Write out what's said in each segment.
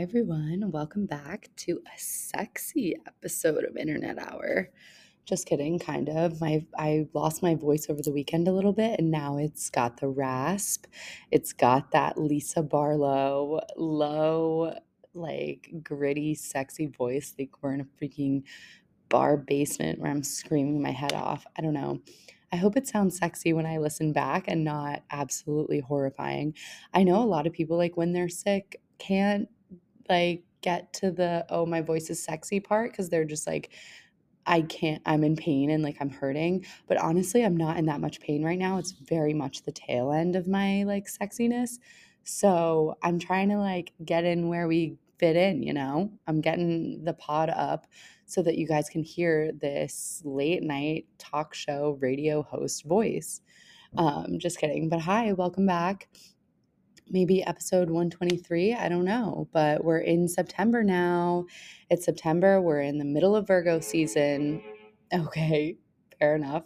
Everyone. Welcome back to a sexy episode of Internet Hour. Just kidding, kind of. My I lost my voice over the weekend a little bit, and now it's got the rasp. It's got that Lisa Barlow low, like gritty, sexy voice. Like we're in a freaking bar basement where I'm screaming my head off. I don't know. I hope it sounds sexy when I listen back and not absolutely horrifying. I know a lot of people like when they're sick can't like get to the oh my voice is sexy part because they're just like I can't I'm in pain and like I'm hurting. But honestly I'm not in that much pain right now. It's very much the tail end of my like sexiness. So I'm trying to like get in where we fit in you know? I'm getting the pod up so that you guys can hear this late night talk show radio host voice. Um just kidding. But hi welcome back maybe episode 123. I don't know, but we're in September now. It's September. We're in the middle of Virgo season. Okay, fair enough.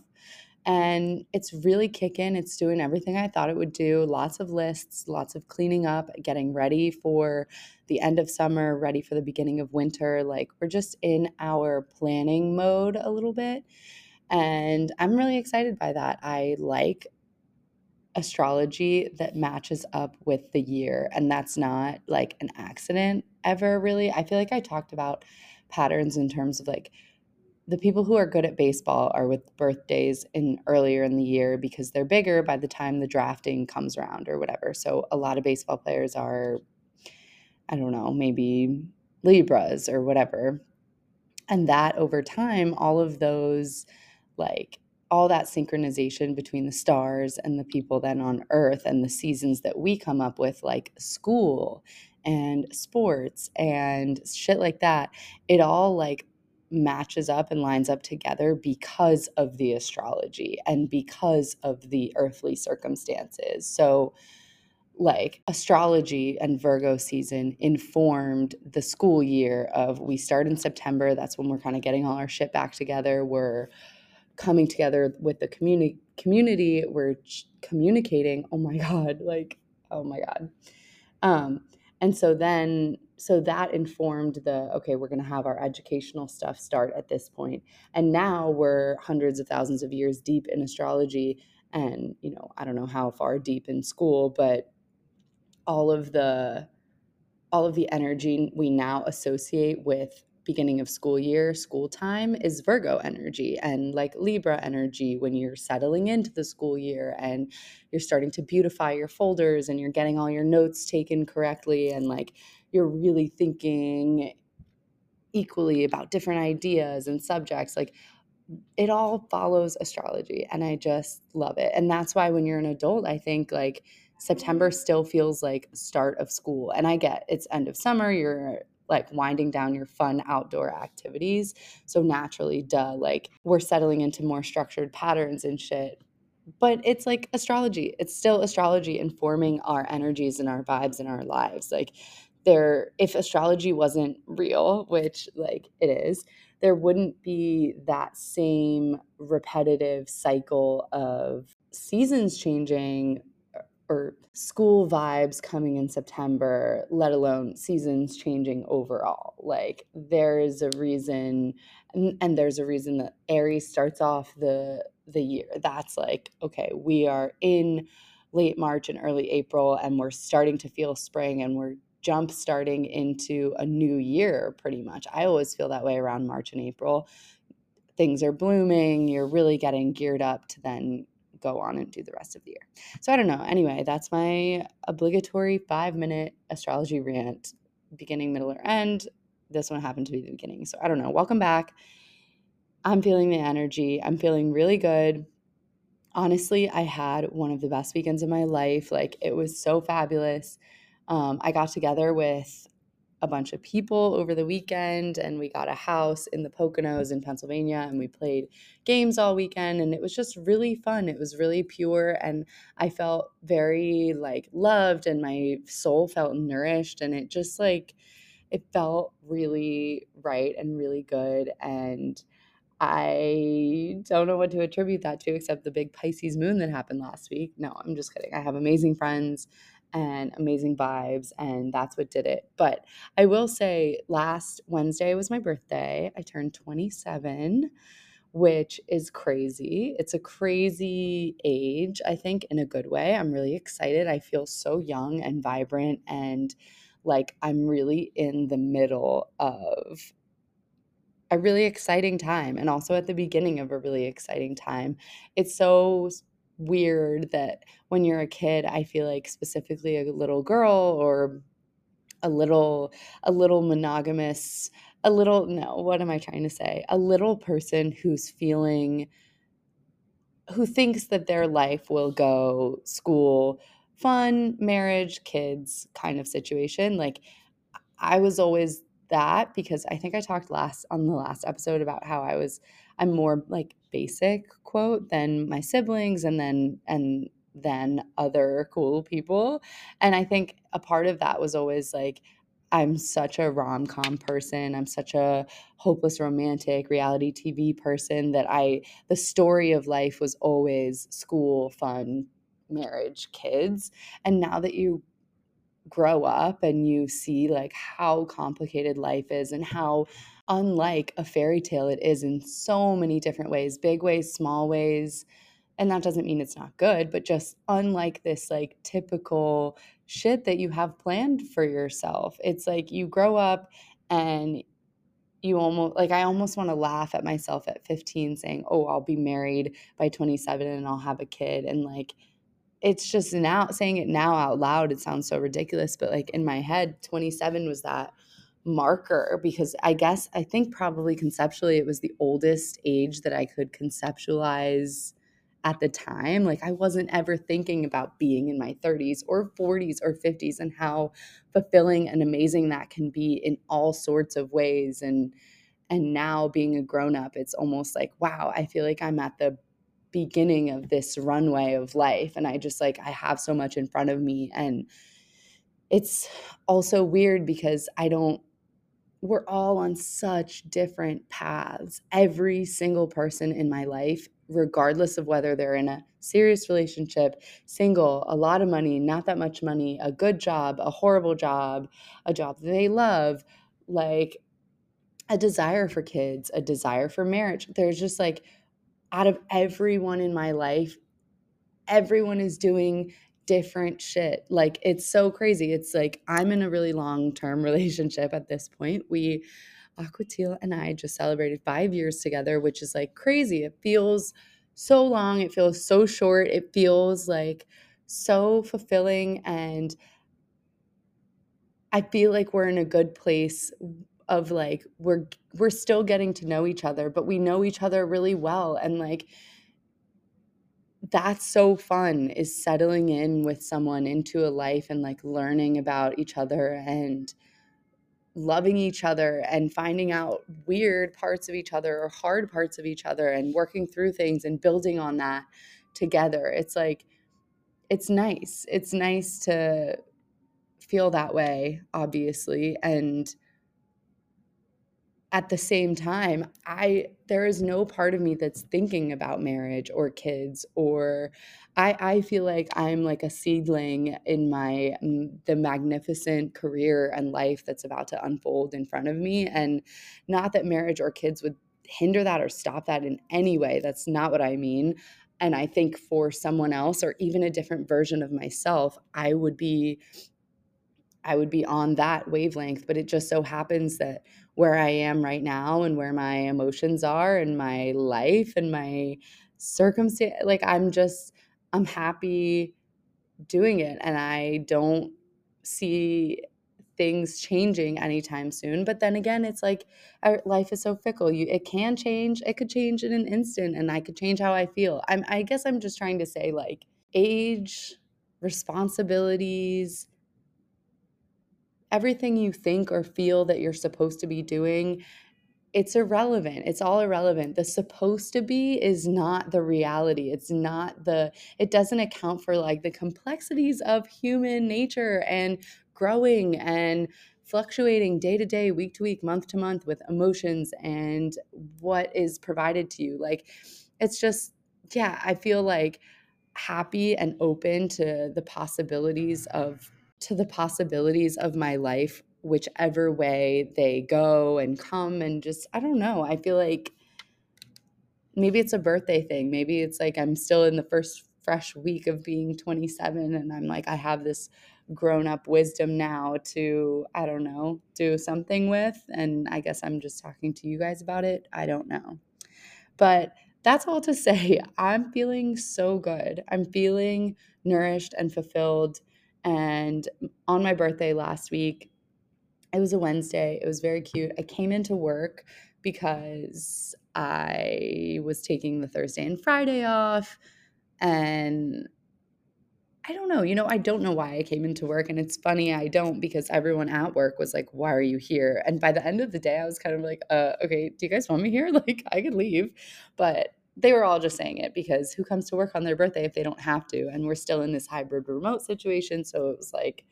And it's really kicking. It's doing everything I thought it would do. Lots of lists, lots of cleaning up, getting ready for the end of summer, ready for the beginning of winter. Like we're just in our planning mode a little bit. And I'm really excited by that. I like astrology that matches up with the year and that's not like an accident ever really. I feel like i talked about patterns in terms of like the people who are good at baseball are with birthdays in earlier in the year because they're bigger by the time the drafting comes around or whatever. So a lot of baseball players are i don't know maybe libras or whatever. And that over time all of those like all that synchronization between the stars and the people then on earth and the seasons that we come up with like school and sports and shit like that it all like matches up and lines up together because of the astrology and because of the earthly circumstances. So like astrology and Virgo season informed the school year of we start in September that's when we're kind of getting all our shit back together we're coming together with the community community we're ch- communicating oh my god like oh my god. Um and so then so that informed the okay we're going to have our educational stuff start at this point. And now we're hundreds of thousands of years deep in astrology and you know i don't know how far deep in school but all of the all of the energy we now associate with beginning of school year, school time is Virgo energy and like Libra energy when you're settling into the school year and you're starting to beautify your folders and you're getting all your notes taken correctly and like you're really thinking equally about different ideas and subjects like it all follows astrology and I just love it. And that's why when you're an adult, I think like September still feels like start of school. And I get it's end of summer, you're like winding down your fun outdoor activities. So naturally, duh, like we're settling into more structured patterns and shit. But it's like astrology. It's still astrology informing our energies and our vibes in our lives. Like there if astrology wasn't real, which like it is, there wouldn't be that same repetitive cycle of seasons changing or school vibes coming in September, let alone seasons changing overall. Like there is a reason and, and, there's a reason that Aries starts off the the year. That's like, okay, we are in late March and early April and we're starting to feel spring and we're jump starting into a new year pretty much. I always feel that way around March and April. Things are blooming, you're really getting geared up to then go on and do the rest of the year. So I don't know. Anyway, that's my obligatory five minute astrology rant, beginning, middle, or end. This one happened to be the beginning. So I don't know. Welcome back. I'm feeling the energy. I'm feeling really good. Honestly, I had one of the best weekends of my life. Like, it was so fabulous. Um, I got together with a bunch of people over the weekend and we got a house in the Poconos in Pennsylvania and we played games all weekend and it was just really fun. It was really pure and I felt very like loved and my soul felt nourished and it just like it felt really right and really good and I don't know what to attribute that to except the big Pisces moon that happened last week. No, I'm just kidding. I have amazing friends and amazing vibes. And that's what did it. But I will say, last Wednesday was my birthday. I turned 27 which is crazy. It's a crazy age, I think, in a good way. I'm really excited. I feel so young and vibrant, and like I'm really in the middle of a really exciting time and also at the beginning of a really exciting time. It's so weird that when you're a kid, I feel like specifically a little girl or a little a little monogamous a little no what am i trying to say? A little person who's feeling who thinks that their life will go school fun marriage kids kind of situation like i was always that because i think i talked last on the last episode about how i was i'm more like basic quote than my siblings and then and than other cool people and i think a part of that was always like I'm such a rom com person. I'm such a hopeless romantic reality TV person that I, the story of life was always school, fun, marriage, kids. And now that you grow up and you see like how complicated life is and how unlike a fairy tale it is in so many different ways big ways, small ways. And that doesn't mean it's not good, but just unlike this like typical shit that you have planned for yourself. It's like you grow up and you almost like I almost want to laugh at myself at 15 saying, "Oh, I'll be married by 27 and I'll have a kid." And like it's just now saying it now out loud it sounds so ridiculous, but like in my head 27 was that marker because I guess I think probably conceptually it was the oldest age that I could conceptualize at the time. Like I wasn't ever thinking about being in my 30s or 40s or 50s and how fulfilling and amazing that can be in all sorts of ways and and now being a grown up it's almost like wow, I feel like I'm at the beginning of this runway of life and I just like I have so much in front of me and it's also weird because I don't we're all on such different paths. Every single person in my life regardless of whether they're in a serious relationship, single, a lot of money, not that much money, a good job, a horrible job, a job that they love, like a desire for kids, a desire for marriage. There's just like, out of everyone in my life, everyone is doing different shit. Like, it's so crazy. It's like, I'm in a really long term relationship at this point. We, Aquatil and I just celebrated five years together, which is like crazy. It feels so long. It feels so short. It feels like so fulfilling. And I feel like we're in a good place of like we're we're still getting to know each other but we know each other really well and like that's so fun is settling in with someone into a life and like learning about each other and loving each other and finding out weird parts of each other or hard parts of each other and working through things and building on that together. It's like, it's nice. It's nice to feel that way, obviously. And at the same time i there is no part of me that's thinking about marriage or kids or i i feel like i'm like a seedling in my mm, the magnificent career and life that's about to unfold in front of me. And not that marriage or kids would hinder that or stop that in any way. That's not what i mean. And i think for someone else or even a different version of myself i would be I would be on that wavelength, but it just so happens that where I am right now and where my emotions are and my life and my circumstance, like I'm just, I'm happy doing it. And I don't see things changing anytime soon. But then again, it's like our life is so fickle. You, it can change. It could change in an instant, and I could change how I feel. I'm, I guess I'm just trying to say, like, age, responsibilities, everything you think or feel that you're supposed to be doing it's irrelevant. It's all irrelevant. The supposed to be is not the reality. It's not the, it doesn't account for like the complexities of human nature and growing and fluctuating day to day, week to week, month to month with emotions and what is provided to you. Like, it's just, yeah, I feel like happy and open to the possibilities of to the possibilities of my life whichever way they go and come and just I don't know. I feel like maybe it's a birthday thing. Maybe it's like I'm still in the first fresh week of being 27 and I'm like I have this grown up wisdom now to I don't know, do something with and I guess I'm just talking to you guys about it. I don't know. But that's all to say. I'm feeling so good. I'm feeling nourished and fulfilled and on my birthday last week, it was a Wednesday. It was very cute. I came into work because I was taking the Thursday and Friday off. And I don't know, you know, I don't know why I came into work. And it's funny, I don't because everyone at work was like, why are you here? And by the end of the day, I was kind of like, uh, okay, do you guys want me here? Like, I could leave. But they were all just saying it because who comes to work on their birthday if they don't have to? And we're still in this hybrid remote situation. So it was like,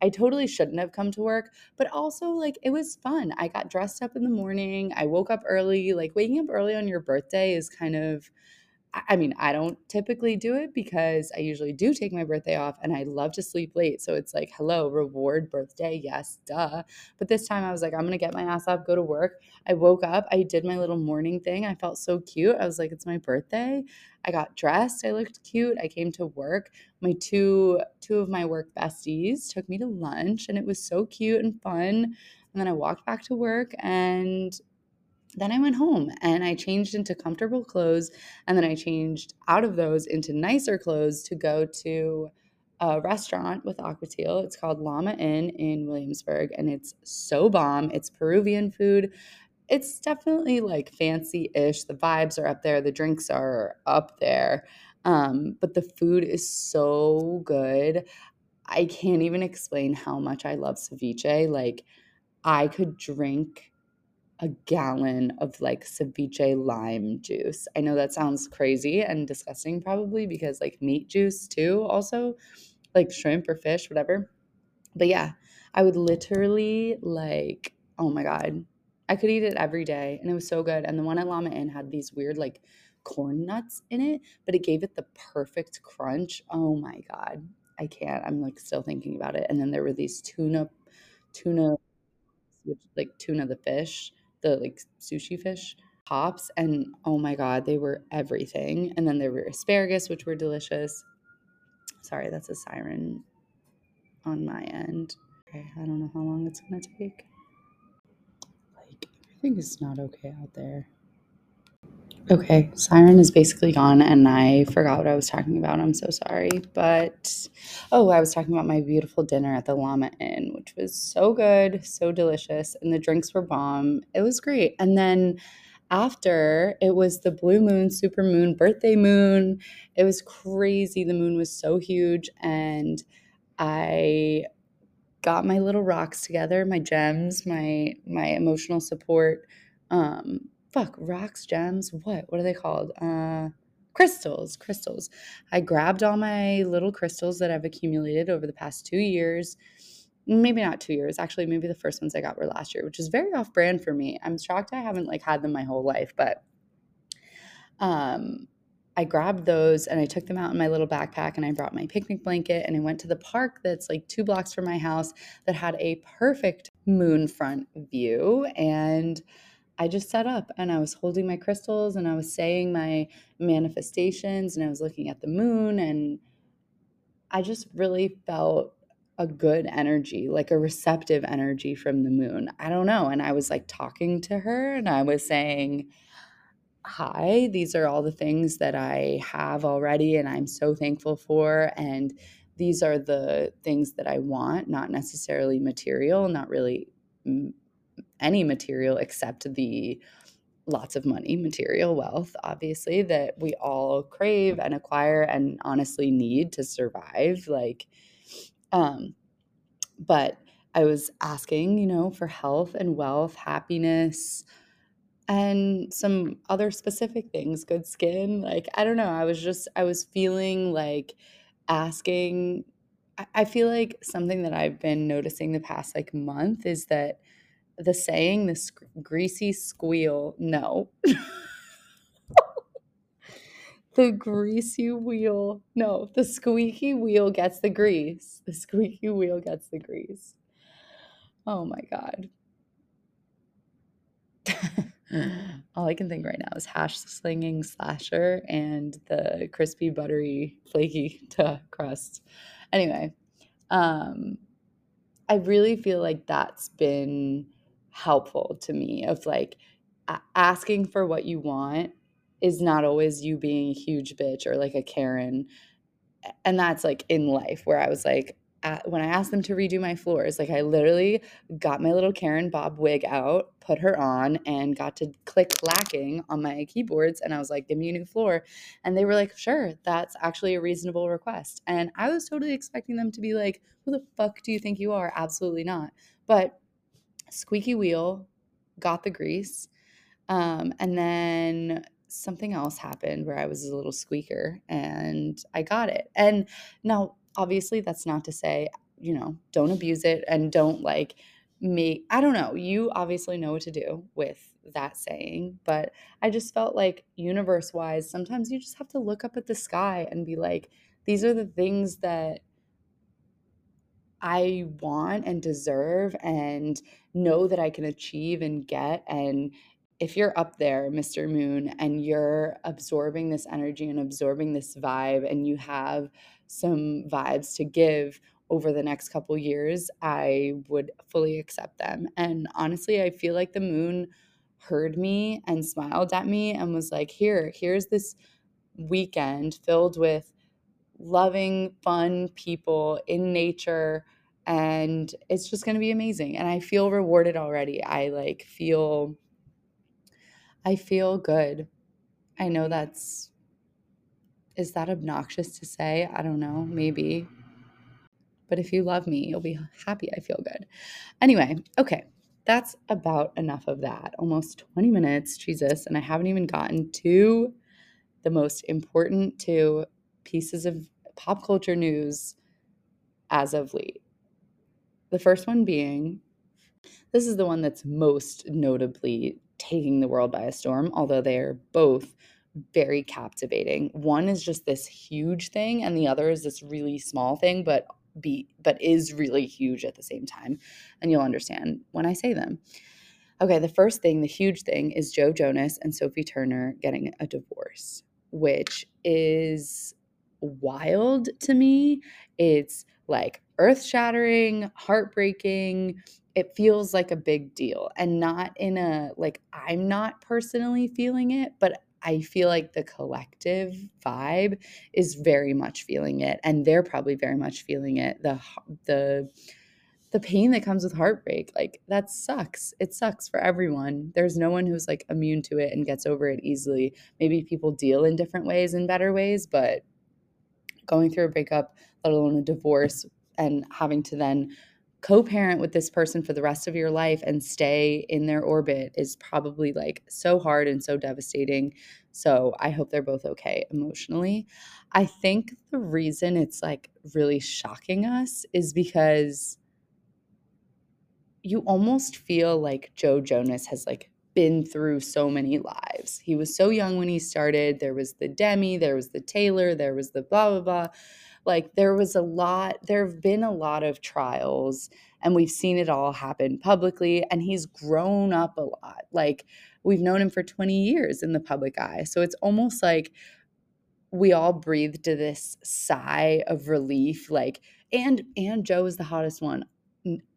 I totally shouldn't have come to work, but also like it was fun. I got dressed up in the morning. I woke up early. Like waking up early on your birthday is kind of I mean, I don't typically do it because I usually do take my birthday off and I love to sleep late. So it's like, hello, reward birthday. Yes, duh. But this time I was like, I'm going to get my ass up, go to work. I woke up, I did my little morning thing. I felt so cute. I was like, it's my birthday. I got dressed. I looked cute. I came to work. My two two of my work besties took me to lunch and it was so cute and fun. And then I walked back to work and then I went home and I changed into comfortable clothes. And then I changed out of those into nicer clothes to go to a restaurant with Aquateal. It's called Llama Inn in Williamsburg. And it's so bomb. It's Peruvian food. It's definitely like fancy ish. The vibes are up there, the drinks are up there. Um, but the food is so good. I can't even explain how much I love ceviche. Like, I could drink a gallon of like ceviche lime juice. I know that sounds crazy and disgusting probably because like meat juice too also like shrimp or fish whatever. But yeah, I would literally like oh my god. I could eat it every day and it was so good and the one at Llama Inn had these weird like corn nuts in it, but it gave it the perfect crunch. Oh my god. I can't. I'm like still thinking about it. And then there were these tuna tuna which like tuna the fish the like sushi fish pops and oh my god they were everything. And then there were asparagus which were delicious. Sorry that's a siren on my end. Okay i don't know how long it's gonna take. Like everything is not okay out there Okay, Siren is basically gone, and I forgot what I was talking about. I'm so sorry. But, oh, I was talking about my beautiful dinner at the Llama Inn, which was so good, so delicious, and the drinks were bomb. It was great. And then after, it was the blue moon, super moon, birthday moon. It was crazy. The moon was so huge, and I got my little rocks together, my gems, my my emotional support um fuck rocks gems what? What are they called? Uh crystals crystals. I grabbed all my little crystals that i've accumulated over the past two years. Maybe not two years actually maybe the first ones i got were last year which is very off brand for me. I'm shocked i haven't like had them my whole life but um I grabbed those and I took them out in my little backpack and I brought my picnic blanket and I went to the park that's like two blocks from my house that had a perfect moon front view. And I just sat up and I was holding my crystals and I was saying my manifestations and I was looking at the moon and I just really felt a good energy, like a receptive energy from the moon. I don't know. And I was like talking to her and I was saying, Hi, these are all the things that I have already and I'm so thankful for. And these are the things that I want, not necessarily material, not really mm, any material except the lots of money, material wealth, obviously, that we all crave and acquire and honestly need to survive. Like, um, but I was asking, you know, for health and wealth, happiness, and some other specific things, good skin. Like, I don't know. I was just, I was feeling like asking. I, feel like something that I've been noticing the past like month is that the saying, this greasy squeal, no. the greasy wheel. No, the squeaky wheel gets the grease. The squeaky wheel gets the grease. Oh my God. All I can think right now is hash slinging slasher and the crispy, buttery, flaky crust. Anyway, um, I really feel like that's been helpful to me of like asking for what you want is not always you being a huge bitch or like a Karen. And that's like in life where I was like, when I asked them to redo my floors, like I literally got my little Karen Bob wig out, put her on, and got to click lacking on my keyboards. And I was like, give me a new floor. And they were like, sure, that's actually a reasonable request. And I was totally expecting them to be like, who the fuck do you think you are? Absolutely not. But squeaky wheel got the grease. Um, and then something else happened where I was a little squeaker and I got it. And now, obviously, that's not to say, you know, don't abuse it and don't like make, I don't know, you obviously know what to do with that saying, but I just felt like universe wise, sometimes you just have to look up at the sky and be like, these are the things that I want and deserve and know that I can achieve and get. And if you're up there, Mr. Moon, and you're absorbing this energy and absorbing this vibe, and you have some vibes to give over the next couple years, I would fully accept them. And honestly, I feel like the moon heard me and smiled at me and was like, Here, here's this weekend filled with loving, fun people in nature. And it's just going to be amazing. And I feel rewarded already. I like feel I feel good. I know that's is that obnoxious to say? I don't know, maybe. But if you love me, you'll be happy I feel good. Anyway, okay. That's about enough of that. Almost 20 minutes, Jesus, and I haven't even gotten to the most important two pieces of pop culture news as of late. The first one being this is the one that's most notably taking the world by a storm, although they are both very captivating. One is just this huge thing, and the other is this really small thing, but be but is really huge at the same time. And you'll understand when I say them. Okay, the first thing, the huge thing, is Joe Jonas and Sophie Turner getting a divorce, which is wild to me. It's like earth shattering, heartbreaking, it feels like a big deal and not in a like I'm not personally feeling it, but I feel like the collective vibe is very much feeling it and they're probably very much feeling it. The the the pain that comes with heartbreak, like that sucks. It sucks for everyone. There's no one who's like immune to it and gets over it easily. Maybe people deal in different ways and better ways, but going through a breakup, let alone a divorce and having to then co-parent with this person for the rest of your life and stay in their orbit is probably like so hard and so devastating. So I hope they're both okay emotionally. I think the reason it's like really shocking us is because you almost feel like Joe Jonas has like been through so many lives. He was so young when he started. There was the Demi, there was the Taylor, there was the blah blah blah like there was a lot there have been a lot of trials and we've seen it all happen publicly and he's grown up a lot like we've known him for 20 years in the public eye so it's almost like we all breathed this sigh of relief like and and joe is the hottest one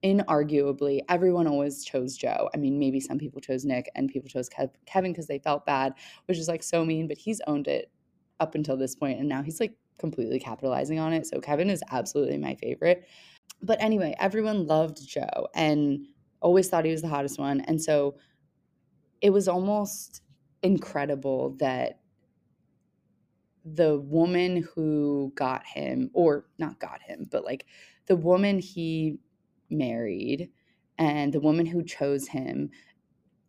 inarguably everyone always chose joe i mean maybe some people chose nick and people chose Kev- kevin because they felt bad which is like so mean but he's owned it up until this point and now he's like completely capitalizing on it. So Kevin is absolutely my favorite. But anyway, everyone loved Joe and always thought he was the hottest one. And so it was almost incredible that the woman who got him, or not got him, but like the woman he married and the woman who chose him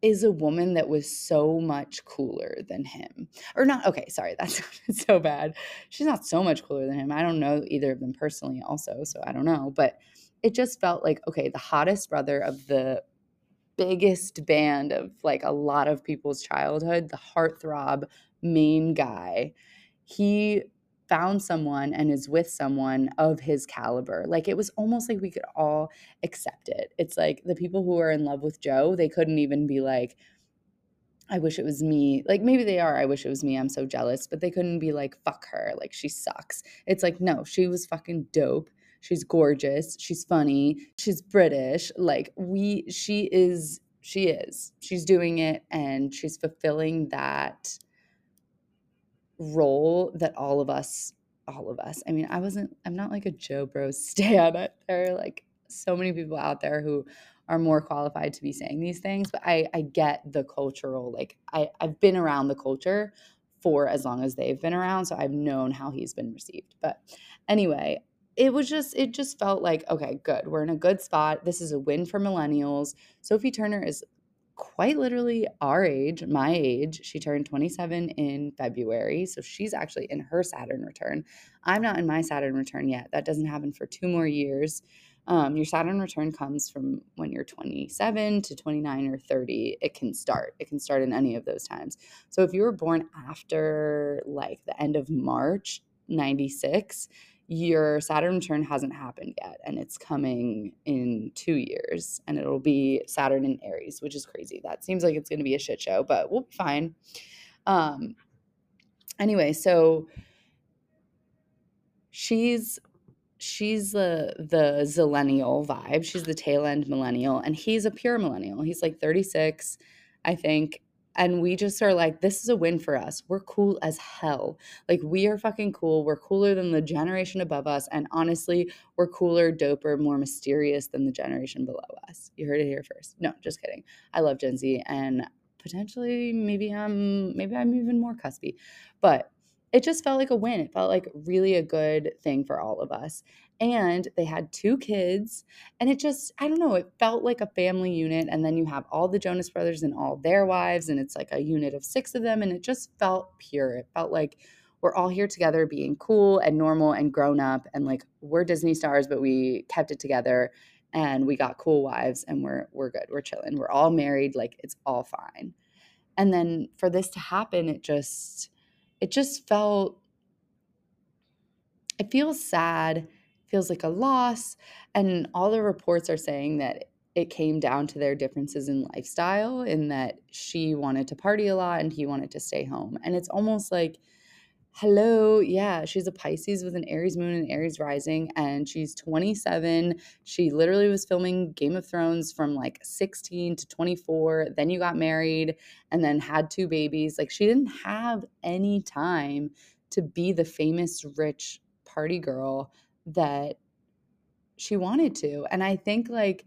is a woman that was so much cooler than him. Or not, okay, sorry, that's so bad. She's not so much cooler than him. I don't know either of them personally, also, so I don't know. But it just felt like, okay, the hottest brother of the biggest band of like a lot of people's childhood, the heartthrob main guy, he found someone and is with someone of his caliber. Like it was almost like we could all accept it. It's like the people who are in love with Joe, they couldn't even be like, I wish it was me. Like maybe they are. I wish it was me. I'm so jealous. But they couldn't be like, fuck her. Like she sucks. It's like, no, she was fucking dope. She's gorgeous. She's funny. She's British. Like we, she is, she is. She's doing it and she's fulfilling that role that all of us all of us i mean i wasn't i'm not like a joe Bro stan there are like so many people out there who are more qualified to be saying these things but i i get the cultural like i i've been around the culture for as long as they've been around so i've known how he's been received but anyway it was just it just felt like okay good we're in a good spot this is a win for millennials sophie turner is quite literally our age, my age. She turned 27 in February. So she's actually in her Saturn return. I'm not in my Saturn return yet. That doesn't happen for two more years. Um, your Saturn return comes from when you're 27 to 29 or 30. It can start. It can start in any of those times. So if you were born after like the end of March 96, your Saturn return hasn't happened yet, and it's coming in two years, and it'll be Saturn in Aries, which is crazy. That seems like it's going to be a shit show, but we'll be fine. Um, anyway, so she's she's the the zillennial vibe. She's the tail end millennial, and he's a pure millennial. He's like 36, I think, and we just are like, this is a win for us. We're cool as hell. Like, we are fucking cool. We're cooler than the generation above us. And honestly, we're cooler, doper, more mysterious than the generation below us. You heard it here first. No, just kidding. I love Gen Z and potentially maybe I'm maybe I'm even more cuspy. But it just felt like a win. It felt like really a good thing for all of us. And they had two kids, and it just, I don't know, it felt like a family unit. And then you have all the Jonas brothers and all their wives, and it's like a unit of six of them. And it just felt pure. It felt like we're all here together being cool and normal and grown up. And like we're Disney stars, but we kept it together and we got cool wives and we're we're good. We're chilling. We're all married, like it's all fine. And then for this to happen, it just it just felt it feels sad feels like a loss and all the reports are saying that it came down to their differences in lifestyle in that she wanted to party a lot and he wanted to stay home and it's almost like Hello. Yeah, she's a Pisces with an Aries moon and Aries rising, and she's 27. She literally was filming Game of Thrones from like 16 to 24. Then you got married and then had two babies. Like, she didn't have any time to be the famous rich party girl that she wanted to. And I think, like,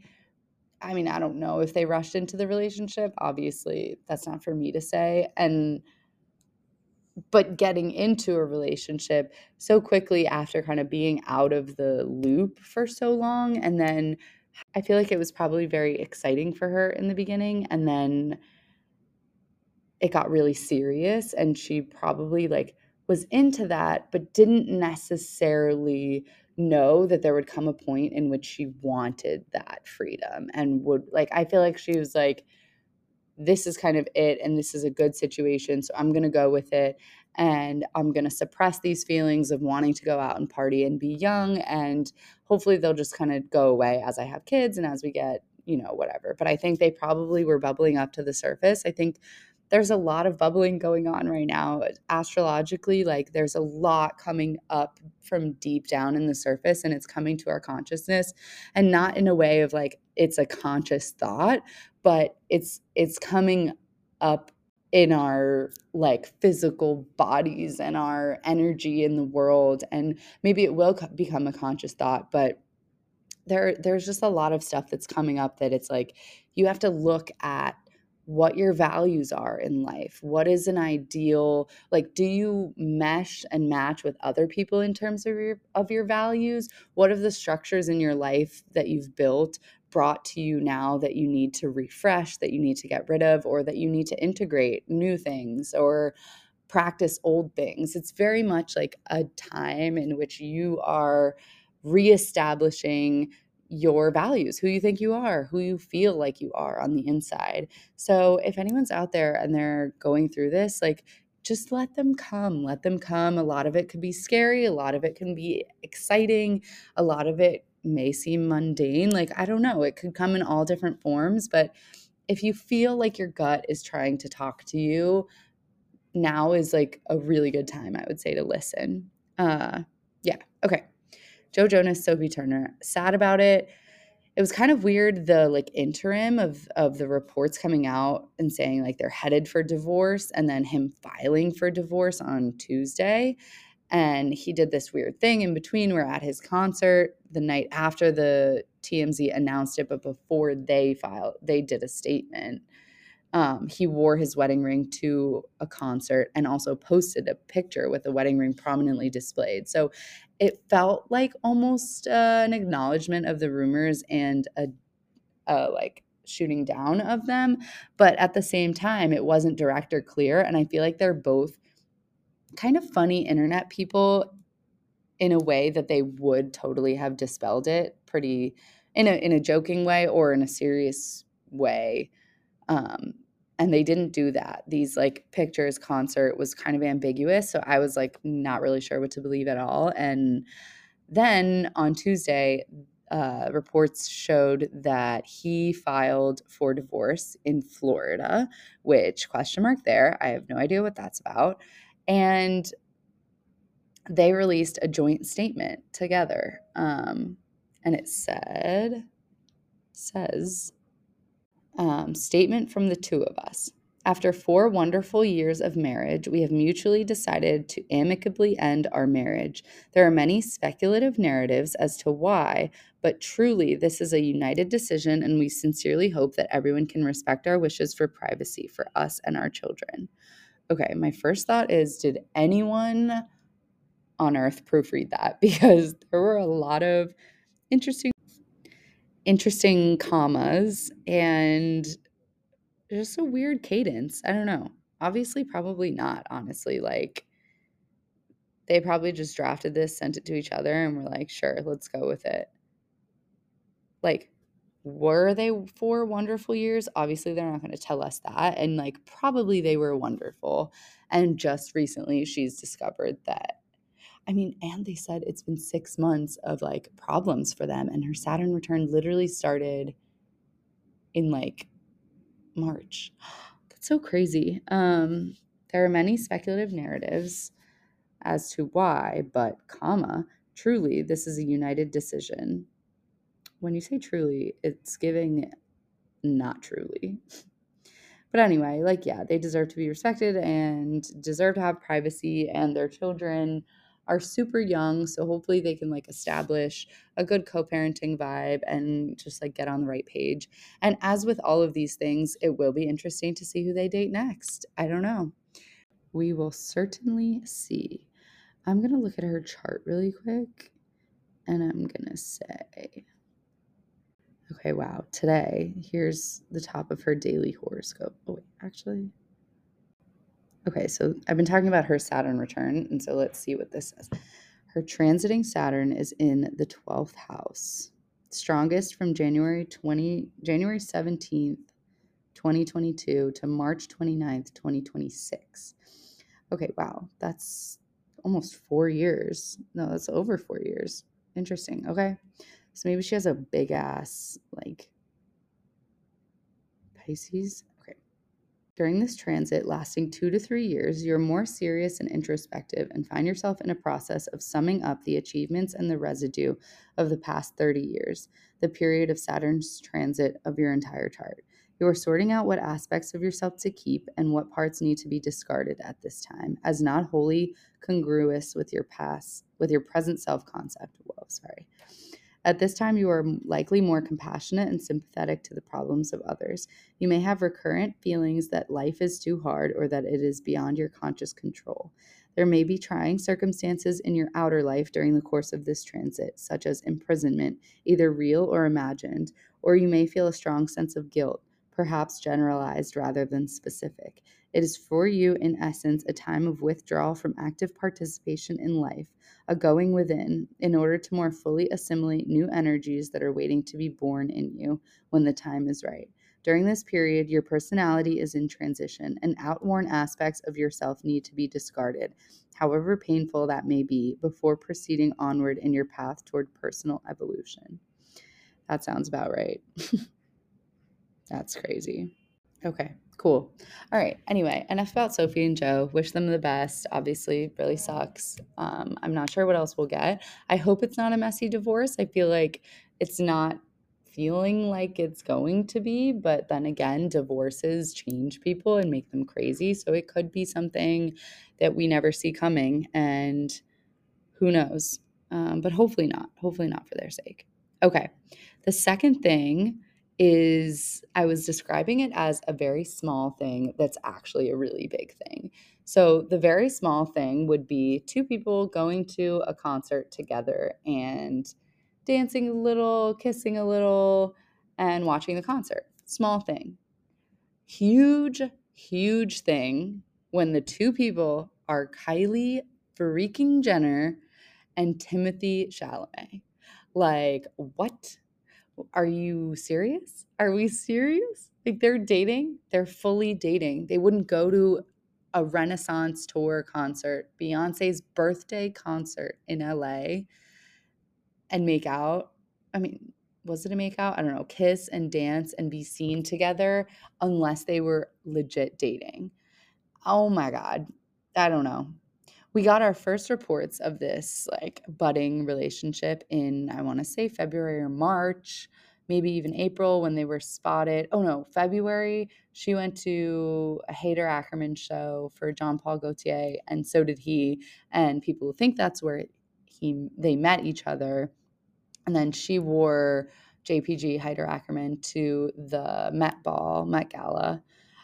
I mean, I don't know if they rushed into the relationship. Obviously, that's not for me to say. And but getting into a relationship so quickly after kind of being out of the loop for so long and then I feel like it was probably very exciting for her in the beginning and then it got really serious and she probably like was into that but didn't necessarily know that there would come a point in which she wanted that freedom and would like I feel like she was like this is kind of it and this is a good situation so i'm going to go with it and i'm going to suppress these feelings of wanting to go out and party and be young and hopefully they'll just kind of go away as i have kids and as we get you know whatever. But i think they probably were bubbling up to the surface. I think there's a lot of bubbling going on right now astrologically like there's a lot coming up from deep down in the surface and it's coming to our consciousness and not in a way of like it's a conscious thought but it's it's coming up in our like physical bodies and our energy in the world and maybe it will become a conscious thought but there there's just a lot of stuff that's coming up that it's like you have to look at what your values are in life. What is an ideal like do you mesh and match with other people in terms of your of your values? What are the structures in your life that you've built brought to you now that you need to refresh, that you need to get rid of or that you need to integrate new things or practice old things? It's very much like a time in which you are reestablishing your values, who you think you are, who you feel like you are on the inside. So if anyone's out there and they're going through this, like just let them come. Let them come. A lot of it could be scary, a lot of it can be exciting, a lot of it may seem mundane. Like, I don't know, it could come in all different forms, but if you feel like your gut is trying to talk to you, now is like a really good time, I would say, to listen. Uh, yeah. Okay. Joe Jonas, Sophie Turner, sad about it. It was kind of weird the like interim of of the reports coming out and saying like they're headed for divorce and then him filing for divorce on Tuesday. And he did this weird thing in between. We're at his concert the night after the TMZ announced it but before they filed they did a statement um, he wore his wedding ring to a concert and also posted a picture with the wedding ring prominently displayed. So it felt like almost uh, an acknowledgement of the rumors and a, a like shooting down of them. But at the same time, it wasn't direct or clear. And I feel like they're both kind of funny internet people in a way that they would totally have dispelled it pretty in a in a joking way or in a serious way. Um, and they didn't do that. These like pictures concert was kind of ambiguous so i was like not really sure what to believe at all and then on tuesday uh, reports showed that he filed for divorce in florida which question mark there i have no idea what that's about and they released a joint statement together um, and it said says um, statement from the two of us. After four wonderful years of marriage, we have mutually decided to amicably end our marriage. There are many speculative narratives as to why, but truly, this is a united decision, and we sincerely hope that everyone can respect our wishes for privacy for us and our children. Okay, my first thought is Did anyone on earth proofread that? Because there were a lot of interesting interesting commas and just a weird cadence. I don't know. Obviously, probably not, honestly. Like, they probably just drafted this, sent it to each other, and were like, sure, let's go with it. Like, were they four wonderful years? Obviously, they're not going to tell us that. And like, probably they were wonderful. And just recently, she's discovered that I mean, and they said it's been six months of like problems for them. And her Saturn return literally started in like March. That's so crazy. Um, there are many speculative narratives as to why, but, comma, truly, this is a united decision. When you say truly, it's giving not truly. But anyway, like, yeah, they deserve to be respected and deserve to have privacy, and their children are super young so hopefully they can like establish a good co-parenting vibe and just like get on the right page. And as with all of these things it will be interesting to see who they date next. I don't know. We will certainly see. I'm going to look at her chart really quick and i'm going to say okay wow today here's the top of her daily horoscope. Oh wait actually Okay, so I've been talking about her Saturn return, and so let's see what this says. Her transiting Saturn is in the 12th house. Strongest from January 20 January 17th, 2022 to March 29th, 2026. Okay, wow. That's almost 4 years. No, that's over 4 years. Interesting. Okay. So maybe she has a big ass like Pisces during this transit, lasting two to three years, you're more serious and introspective and find yourself in a process of summing up the achievements and the residue of the past 30 years, the period of Saturn's transit of your entire chart. You are sorting out what aspects of yourself to keep and what parts need to be discarded at this time, as not wholly congruous with your past, with your present self concept. Whoa, sorry. At this time, you are likely more compassionate and sympathetic to the problems of others. You may have recurrent feelings that life is too hard or that it is beyond your conscious control. There may be trying circumstances in your outer life during the course of this transit, such as imprisonment, either real or imagined, or you may feel a strong sense of guilt, perhaps generalized rather than specific. It is for you, in essence, a time of withdrawal from active participation in life, a going within in order to more fully assimilate new energies that are waiting to be born in you when the time is right. During this period, your personality is in transition, and outworn aspects of yourself need to be discarded, however painful that may be, before proceeding onward in your path toward personal evolution. That sounds about right. That's crazy. Okay, cool. All right. Anyway, enough about Sophie and Joe. Wish them the best. Obviously, really sucks. Um, I'm not sure what else we'll get. I hope it's not a messy divorce. I feel like it's not feeling like it's going to be, but then again, divorces change people and make them crazy. So it could be something that we never see coming, and who knows? Um, but hopefully not. Hopefully not for their sake. Okay. The second thing is I was describing it as a very small thing that's actually a really big thing. So, the very small thing would be two people going to a concert together and dancing a little, kissing a little, and watching the concert. Small thing. Huge, huge thing when the two people are Kylie freaking Jenner and Timothée Chalamet. Like, what? Are you serious? Are we serious? Like, they're dating, they're fully dating. They wouldn't go to a Renaissance tour concert, Beyonce's birthday concert in LA, and make out. I mean, was it a make out? I don't know, kiss and dance and be seen together unless they were legit dating. Oh my God. I don't know we got our first reports of this like budding relationship in I want to say February or March, maybe even April when they were spotted. Oh no, February she went to a Haider Ackermann show for Jean Paul Gaultier and so did he and people think that's where he they met each other. And then she wore JPG Haider Ackermann to the Met Ball, Met Gala.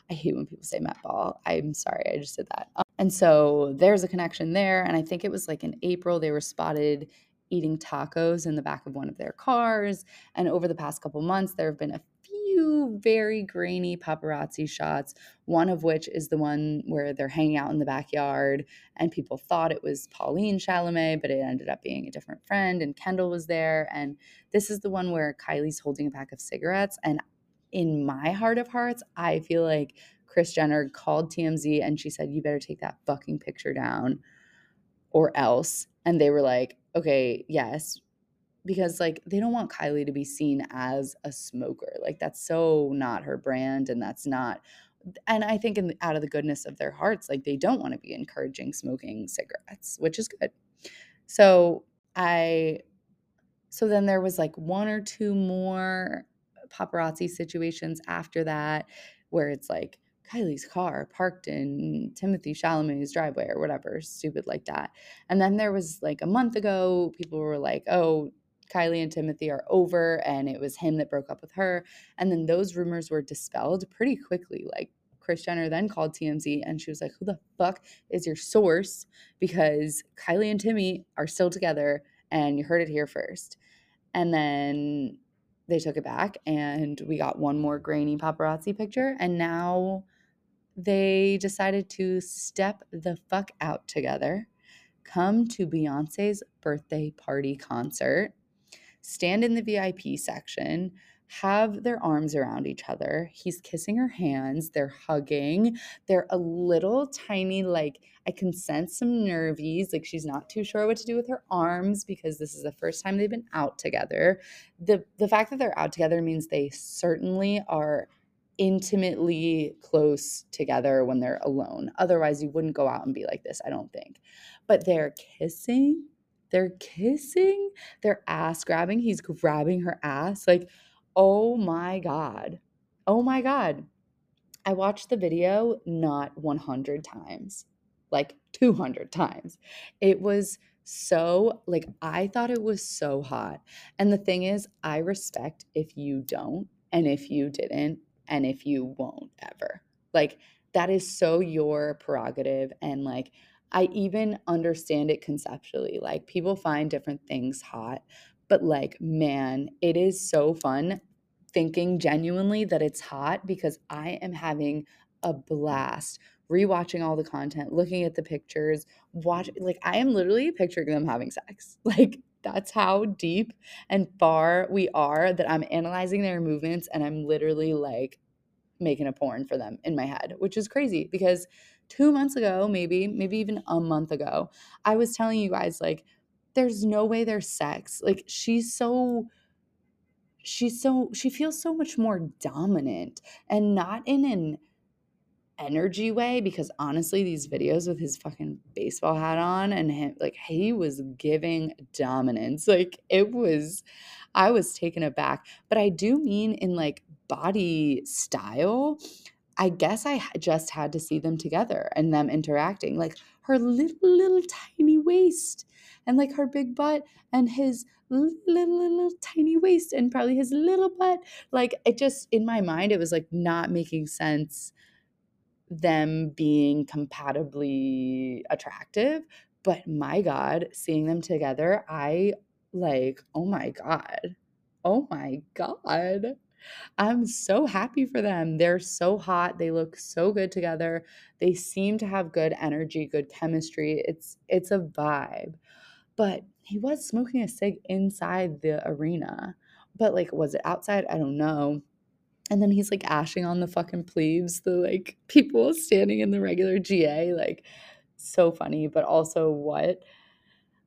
I hate when people say Met Ball. I'm sorry, I just did that. And so there's a connection there. And I think it was like in April, they were spotted eating tacos in the back of one of their cars. And over the past couple months, there have been a few very grainy paparazzi shots, one of which is the one where they're hanging out in the backyard and people thought it was Pauline Chalamet, but it ended up being a different friend and Kendall was there. And this is the one where Kylie's holding a pack of cigarettes. And in my heart of hearts, I feel like Kris Jenner called TMZ and she said, You better take that fucking picture down or else. And they were like, Okay, yes. Because like they don't want Kylie to be seen as a smoker. Like that's so not her brand and that's not and I think in out of the goodness of their hearts, like they don't want to be encouraging smoking cigarettes, which is good. So I so then there was like one or two more paparazzi situations after that where it's like Kylie's car parked in Timothée Chalamet's driveway or whatever, stupid like that. And then there was like a month ago, people were like, oh, Kylie and Timothy are over, and it was him that broke up with her. And then those rumors were dispelled pretty quickly. Like Kris Jenner then called TMZ and she was like, Who the fuck is your source? Because Kylie and Timmy are still together, and you heard it here first. And then they took it back, and we got one more grainy paparazzi picture. And now they decided to step the fuck out together, come to Beyonce's birthday party concert, stand in the VIP section, have their arms around each other. He's kissing her hands, they're hugging. They're a little tiny, like, I can sense some nervies, like she's not too sure what to do with her arms because this is the first time they've been out together. The the fact that they're out together means they certainly are intimately close together when they're alone. Otherwise, you wouldn't go out and be like this, I don't think. But they're kissing, they're kissing, they're ass grabbing. He's grabbing her ass. Like, oh my God. Oh my God. I watched the video not 100 times, like 200 times. It was so, like, I thought it was so hot. And the thing is, I respect if you don't. And if you didn't, and if you won't ever. Like that is so your prerogative and like I even understand it conceptually. Like people find different things hot, but like man, it is so fun thinking genuinely that it's hot because I am having a blast rewatching all the content, looking at the pictures, watch like I am literally picturing them having sex. Like that's how deep and far we are that I'm analyzing their movements and I'm literally like making a porn for them in my head, which is crazy because two months ago, maybe, maybe even a month ago, I was telling you guys, like, there's no way there's sex. Like, she's so, she's so, she feels so much more dominant and not in an, energy way because honestly these videos with his fucking baseball hat on and him like he was giving dominance. Like it was i was taken aback. But i do mean in like body style i guess i just had to see them together and them interacting. Like her little little tiny waist and like her big butt and his little, little, little tiny waist and probably his little butt. Like it just in my mind it was like not making sense them being compatibly attractive. But my God, seeing them together, I like, oh my God. Oh my God. I'm so happy for them. They're so hot. They look so good together. They seem to have good energy, good chemistry. It's it's a vibe. But he was smoking a cig inside the arena. But like was it outside? I don't know. And then he's like ashing on the fucking plebes, the like people standing in the regular GA, like so funny, but also what?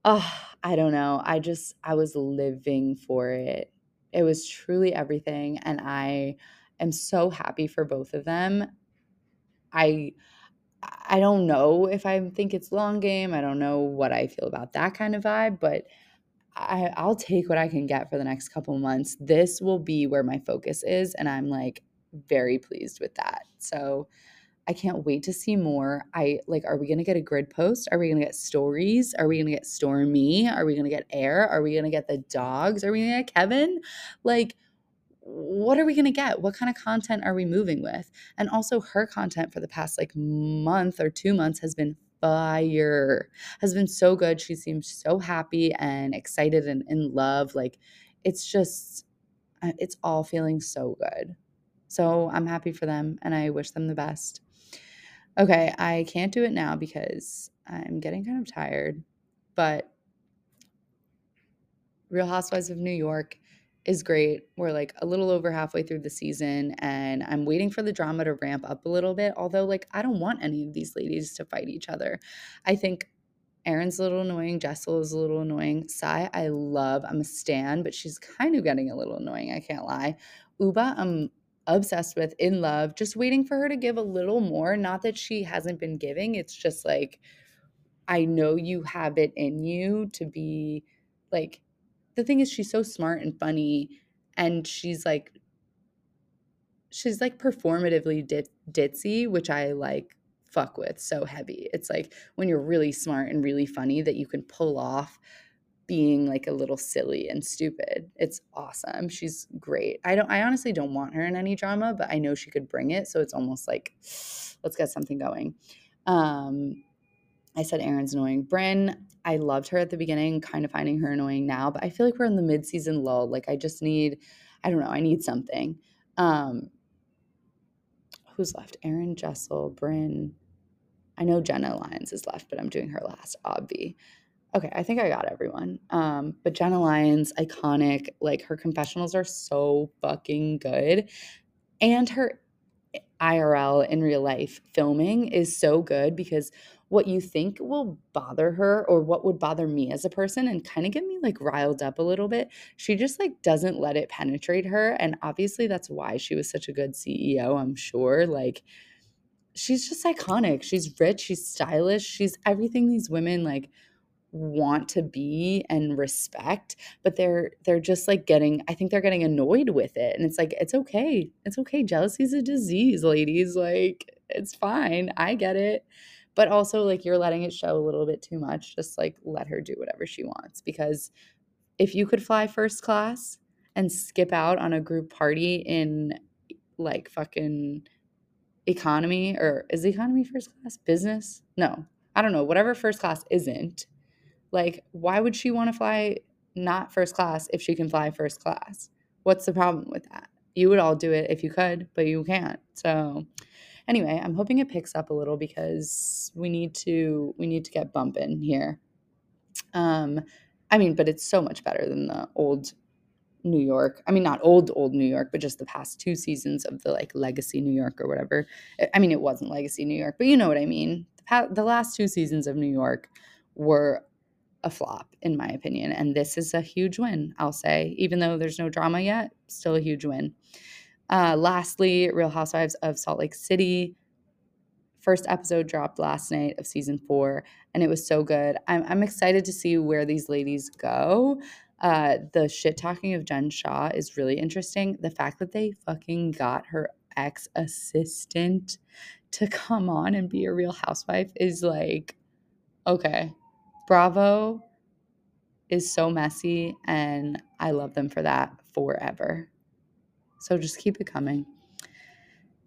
Oh, I don't know. I just I was living for it. It was truly everything and I am so happy for both of them. I I don't know if I think it's long game. I don't know what I feel about that kind of vibe, but I, I'll take what I can get for the next couple months. This will be where my focus is, and I'm like very pleased with that. So I can't wait to see more. I like, are we gonna get a grid post? Are we gonna get stories? Are we gonna get Stormy? Are we gonna get Aire? Are we gonna get the dogs? Are we gonna get Kevin? Like, what are we going to get? What kind of content are we moving with? And also, her content for the past like month or two months has been fire, has been so good. She seems so happy and excited and in love. Like it's just, uh, it's all feeling so good. So I'm happy for them and I wish them the best. Okay, I can't do it now because I'm getting kind of tired, but Real Housewives of New York is great. We're like a little over halfway through the season and I'm waiting for the drama to ramp up a little bit. Although, like, I don't want any of these ladies to fight each other. I think Erin's a little annoying. Jessel is a little annoying. Sai, I love. I'm a stan, but she's kind of getting a little annoying. I can't lie. Ubah, I'm obsessed with, in love, just waiting for her to give a little more. Not that she hasn't been giving, it's just like, I know you have it in you to be like the thing is she's so smart and funny and she's like she's like performatively dit- ditzy which i like fuck with so heavy. It's like when you're really smart and really funny that you can pull off being like a little silly and stupid. It's awesome. She's great. I don't i honestly don't want her in any drama but i know she could bring it so it's almost like let's get something going. Um I said Erin's annoying. Brynn, I loved her at the beginning, kind of finding her annoying now, but I feel like we're in the mid-season lull. Like I just need, I don't know, I need something. Um who's left? Aaron Jessel, Brynn. I know Jenna Lyons is left, but I'm doing her last, Obvi. Okay, I think I got everyone. Um, but Jenna Lyons, iconic. Like her confessionals are so fucking good. And her IRL in real life filming is so good because what you think will bother her or what would bother me as a person and kind of get me like riled up a little bit, she just like doesn't let it penetrate her. And obviously, that's why she was such a good CEO, I'm sure. Like, she's just iconic. She's rich, she's stylish, she's everything these women like want to be and respect but they're they're just like getting i think they're getting annoyed with it and it's like it's okay it's okay jealousy is a disease ladies like it's fine i get it but also like you're letting it show a little bit too much just like let her do whatever she wants because if you could fly first class and skip out on a group party in like fucking economy or is economy first class? Business? No. I don't know. Whatever first class isn't like why would she want to fly not first class if she can fly first class? What's the problem with that? You would all do it if you could but you can't so anyway, I'm hoping it picks up a little because we need to we need to get bumping here. Um, I mean, but it's so much better than the old New York. I mean, not old, old New York, but just the past two seasons of the like legacy New York or whatever. I mean, it wasn't legacy New York, but you know what I mean. The, pa- the last two seasons of New York were a flop, in my opinion. And this is a huge win, I'll say. Even though there's no drama yet, still a huge win. Uh, lastly, Real Housewives of Salt Lake City. First episode dropped last night of season four, and it was so good. I'm, I'm excited to see where these ladies go. Uh, the shit talking of Jen Shah is really interesting. The fact that they fucking got her ex assistant to come on and be a real housewife is like, okay, Bravo is so messy, and I love them for that forever. So just keep it coming.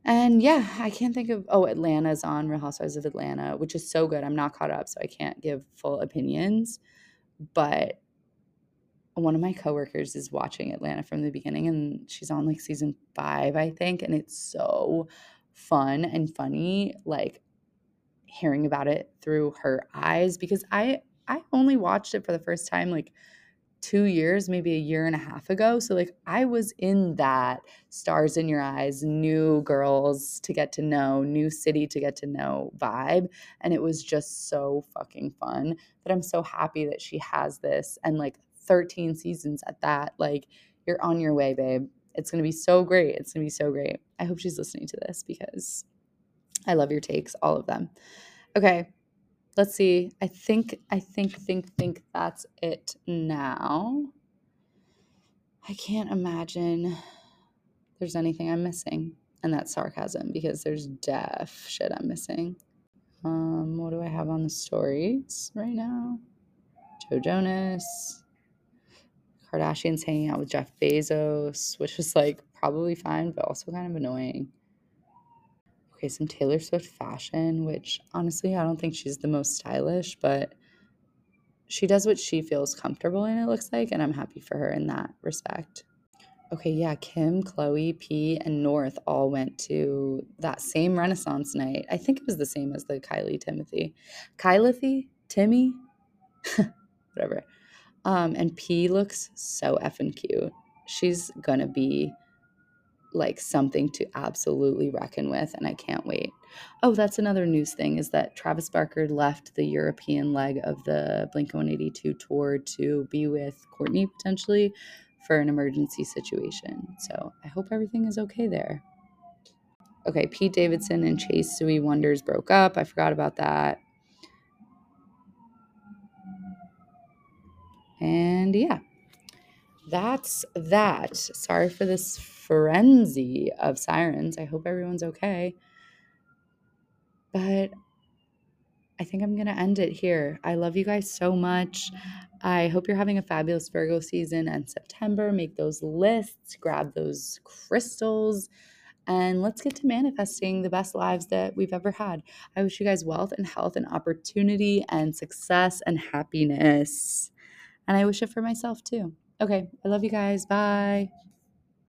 And yeah, I can't think of oh, Atlanta's on Real Housewives of Atlanta, which is so good. I'm not caught up, so I can't give full opinions. But one of my coworkers is watching Atlanta from the beginning and she's on like season five, I think. And it's so fun and funny, like hearing about it through her eyes because I I only watched it for the first time like two years, maybe a year and a half ago. So, like, I was in that stars in your eyes, new girls to get to know, new city to get to know vibe. And it was just so fucking fun that I'm so happy that she has this and like 13 seasons at that. Like, you're on your way, babe. It's going to be so great. It's going to be so great. I hope she's listening to this because I love your takes, all of them. Okay, let's see. I think, I think, think, think that's it now. I can't imagine there's anything I'm missing. And that's sarcasm because there's def shit I'm missing. Um, what do I have on the stories right now? Joe Jonas, Kardashians hanging out with Jeff Bezos, which is like probably fine, but also kind of annoying okay, some Taylor Swift fashion, which honestly, I don't think she's the most stylish, but she does what she feels comfortable in, it looks like, and I'm happy for her in that respect. Okay, yeah, Kim, Khloé, P, and North all went to that same Renaissance night. I think it was the same as the Kylie Timothy. Kylie? Timmy? Whatever. Um, and P looks so effing cute. She's gonna be like something to absolutely reckon with and I can't wait. Oh, that's another news thing is that Travis Barker left the European leg of the Blink 182 tour to be with Kourtney potentially for an emergency situation. So I hope everything is okay there. Okay, Pete Davidson and Chase Sui Wonders broke up. I forgot about that. And yeah, that's that. Sorry for this frenzy of sirens. I hope everyone's okay. But I think I'm going to end it here. I love you guys so much. I hope you're having a fabulous Virgo season and September. Make those lists, grab those crystals, and let's get to manifesting the best lives that we've ever had. I wish you guys wealth and health and opportunity and success and happiness. And I wish it for myself too. Okay, I love you guys. Bye.